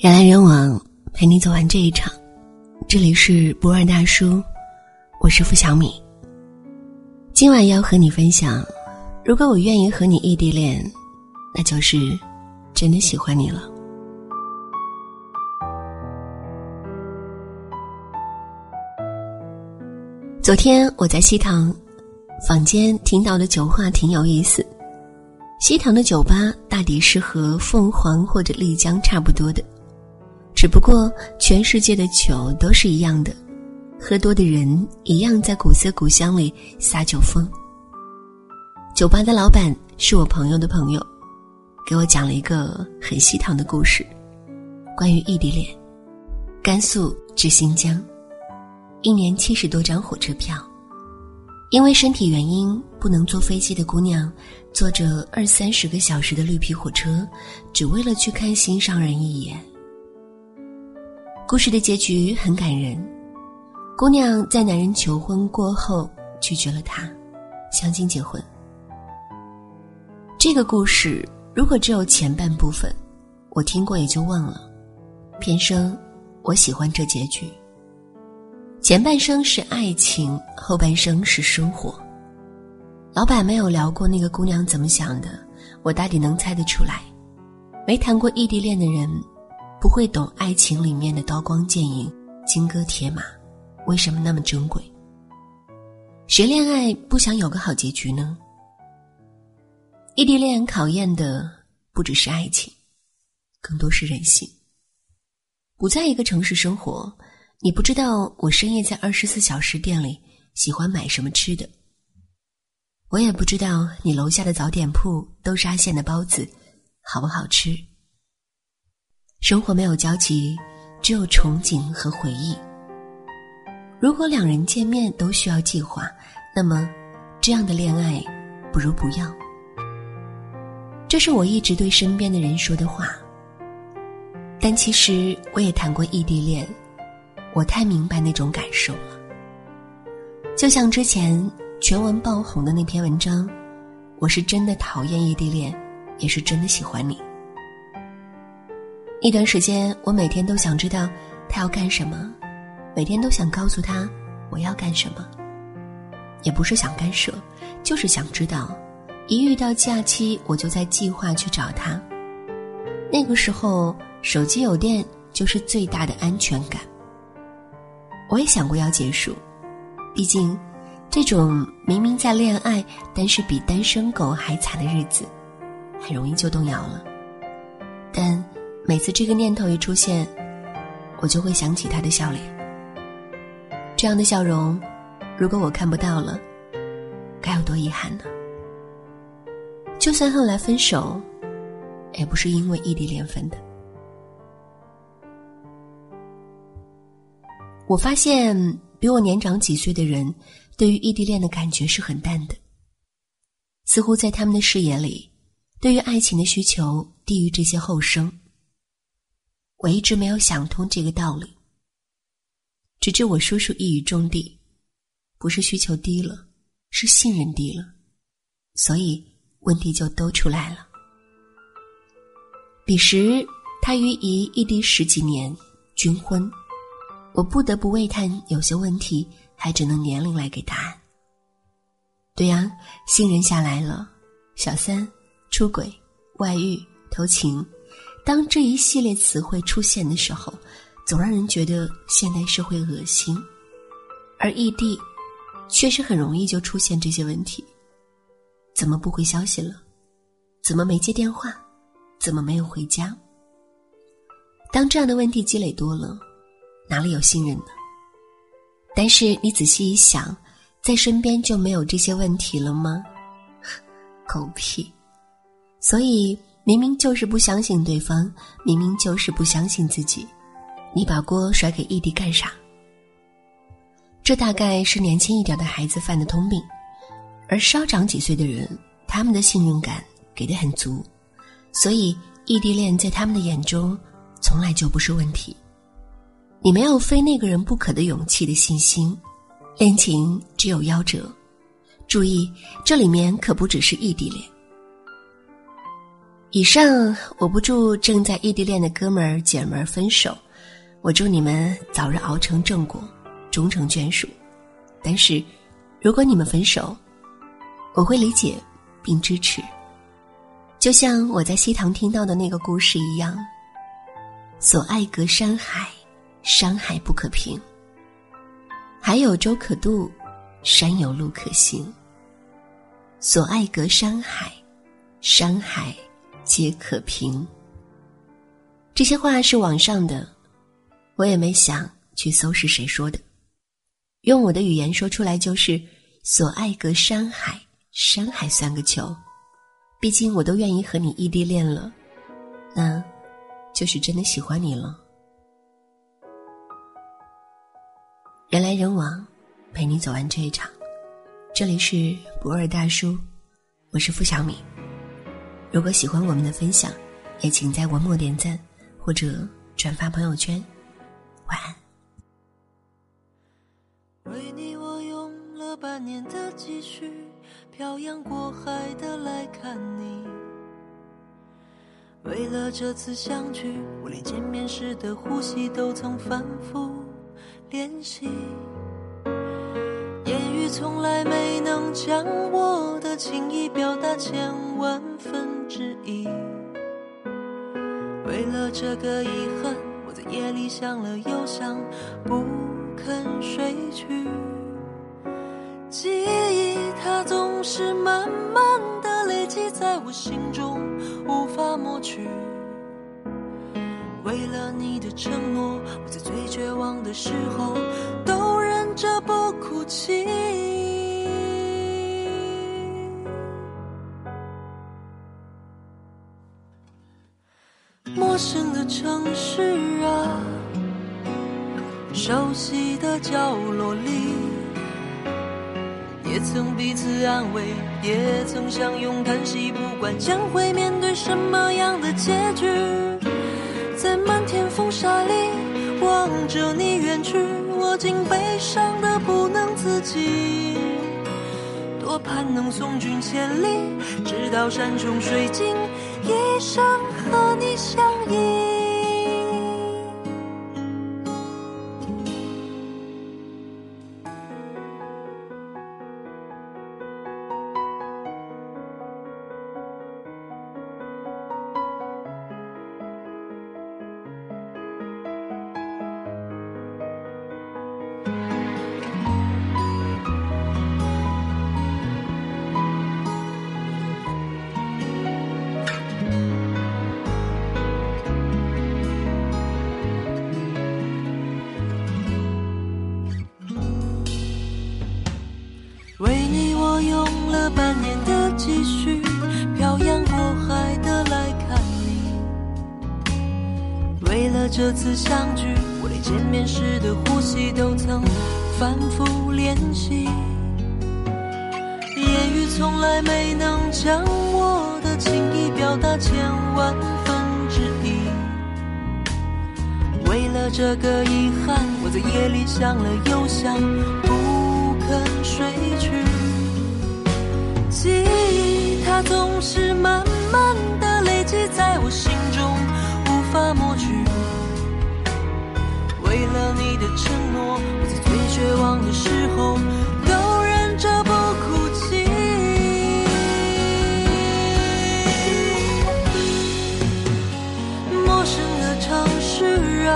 人来人往，陪你走完这一场。这里是不二大叔，我是付小米。今晚要和你分享，如果我愿意和你异地恋，那就是真的喜欢你了。昨天我在西塘坊间听到的酒话挺有意思。西塘的酒吧大抵是和凤凰或者丽江差不多的。只不过，全世界的酒都是一样的，喝多的人一样在古色古香里撒酒疯。酒吧的老板是我朋友的朋友，给我讲了一个很细糖的故事，关于异地恋。甘肃至新疆，一年七十多张火车票，因为身体原因不能坐飞机的姑娘，坐着二三十个小时的绿皮火车，只为了去看心上人一眼。故事的结局很感人，姑娘在男人求婚过后拒绝了他，相亲结婚。这个故事如果只有前半部分，我听过也就忘了。偏生，我喜欢这结局。前半生是爱情，后半生是生活。老板没有聊过那个姑娘怎么想的，我大抵能猜得出来。没谈过异地恋的人。不会懂爱情里面的刀光剑影、金戈铁马，为什么那么珍贵？谁恋爱不想有个好结局呢？异地恋考验的不只是爱情，更多是人性。不在一个城市生活，你不知道我深夜在二十四小时店里喜欢买什么吃的，我也不知道你楼下的早点铺豆沙馅的包子好不好吃。生活没有交集，只有憧憬和回忆。如果两人见面都需要计划，那么这样的恋爱不如不要。这是我一直对身边的人说的话。但其实我也谈过异地恋，我太明白那种感受了。就像之前全文爆红的那篇文章，我是真的讨厌异地恋，也是真的喜欢你。一段时间，我每天都想知道他要干什么，每天都想告诉他我要干什么。也不是想干涉，就是想知道。一遇到假期，我就在计划去找他。那个时候，手机有电就是最大的安全感。我也想过要结束，毕竟，这种明明在恋爱，但是比单身狗还惨的日子，很容易就动摇了。但。每次这个念头一出现，我就会想起他的笑脸。这样的笑容，如果我看不到了，该有多遗憾呢？就算后来分手，也不是因为异地恋分的。我发现，比我年长几岁的人，对于异地恋的感觉是很淡的。似乎在他们的视野里，对于爱情的需求低于这些后生。我一直没有想通这个道理，直至我叔叔一语中的，不是需求低了，是信任低了，所以问题就都出来了。彼时他与姨异地十几年，军婚，我不得不为叹有些问题，还只能年龄来给答案。对呀，信任下来了，小三、出轨、外遇、偷情。当这一系列词汇出现的时候，总让人觉得现代社会恶心，而异地，确实很容易就出现这些问题。怎么不回消息了？怎么没接电话？怎么没有回家？当这样的问题积累多了，哪里有信任呢？但是你仔细一想，在身边就没有这些问题了吗？狗屁！所以。明明就是不相信对方，明明就是不相信自己，你把锅甩给异地干啥？这大概是年轻一点的孩子犯的通病，而稍长几岁的人，他们的信任感给的很足，所以异地恋在他们的眼中从来就不是问题。你没有非那个人不可的勇气的信心，恋情只有夭折。注意，这里面可不只是异地恋。以上我不祝正在异地恋的哥们儿姐们儿分手，我祝你们早日熬成正果，终成眷属。但是，如果你们分手，我会理解并支持。就像我在西塘听到的那个故事一样，所爱隔山海，山海不可平。海有舟可渡，山有路可行。所爱隔山海，山海。皆可平。这些话是网上的，我也没想去搜是谁说的。用我的语言说出来就是“所爱隔山海，山海算个球”。毕竟我都愿意和你异地恋了，那，就是真的喜欢你了。人来人往，陪你走完这一场。这里是博尔大叔，我是付小米。如果喜欢我们的分享，也请在文末点赞或者转发朋友圈。晚安。为你，我用了半年的积蓄，漂洋过海的来看你。为了这次相聚，我连见面时的呼吸都曾反复练习。从来没能将我的情意表达千万分。之一。为了这个遗憾，我在夜里想了又想，不肯睡去。记忆它总是慢慢的累积在我心中，无法抹去。为了你的承诺，我在最绝望的时候着不哭泣。陌生的城市啊，熟悉的角落里，也曾彼此安慰，也曾相拥叹息。不管将会面对什么样的结局，在漫天风沙里望着你远去，竟悲伤的不能自己。多盼能送君千里，直到山穷水尽，一生和你相依。这次相聚，我连见面时的呼吸都曾反复练习。言语从来没能将我的情意表达千万分之一。为了这个遗憾，我在夜里想了又想，不肯睡去。记忆，它总是慢你的承诺，我在最绝望的时候都忍着不哭泣。陌生的城市啊，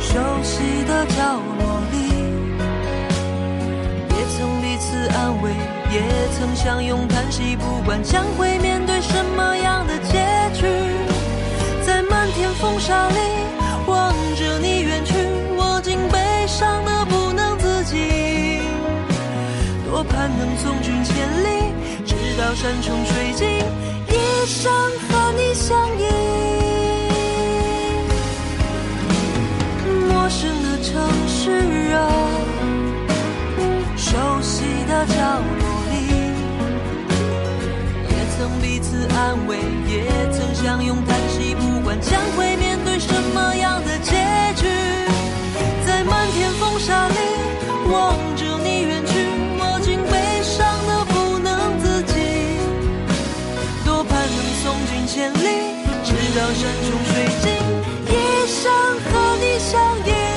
熟悉的角落里，也曾彼此安慰。也曾相拥叹息，不管将会面对什么样的结局，在漫天风沙里山穷水尽，一生和你相依。陌生的城市啊，熟悉的角落里，也。曾彼此安慰，也曾相拥叹息，不管将会面对什么样的结局，在漫天风沙里。千里直到山穷水尽一生和你相依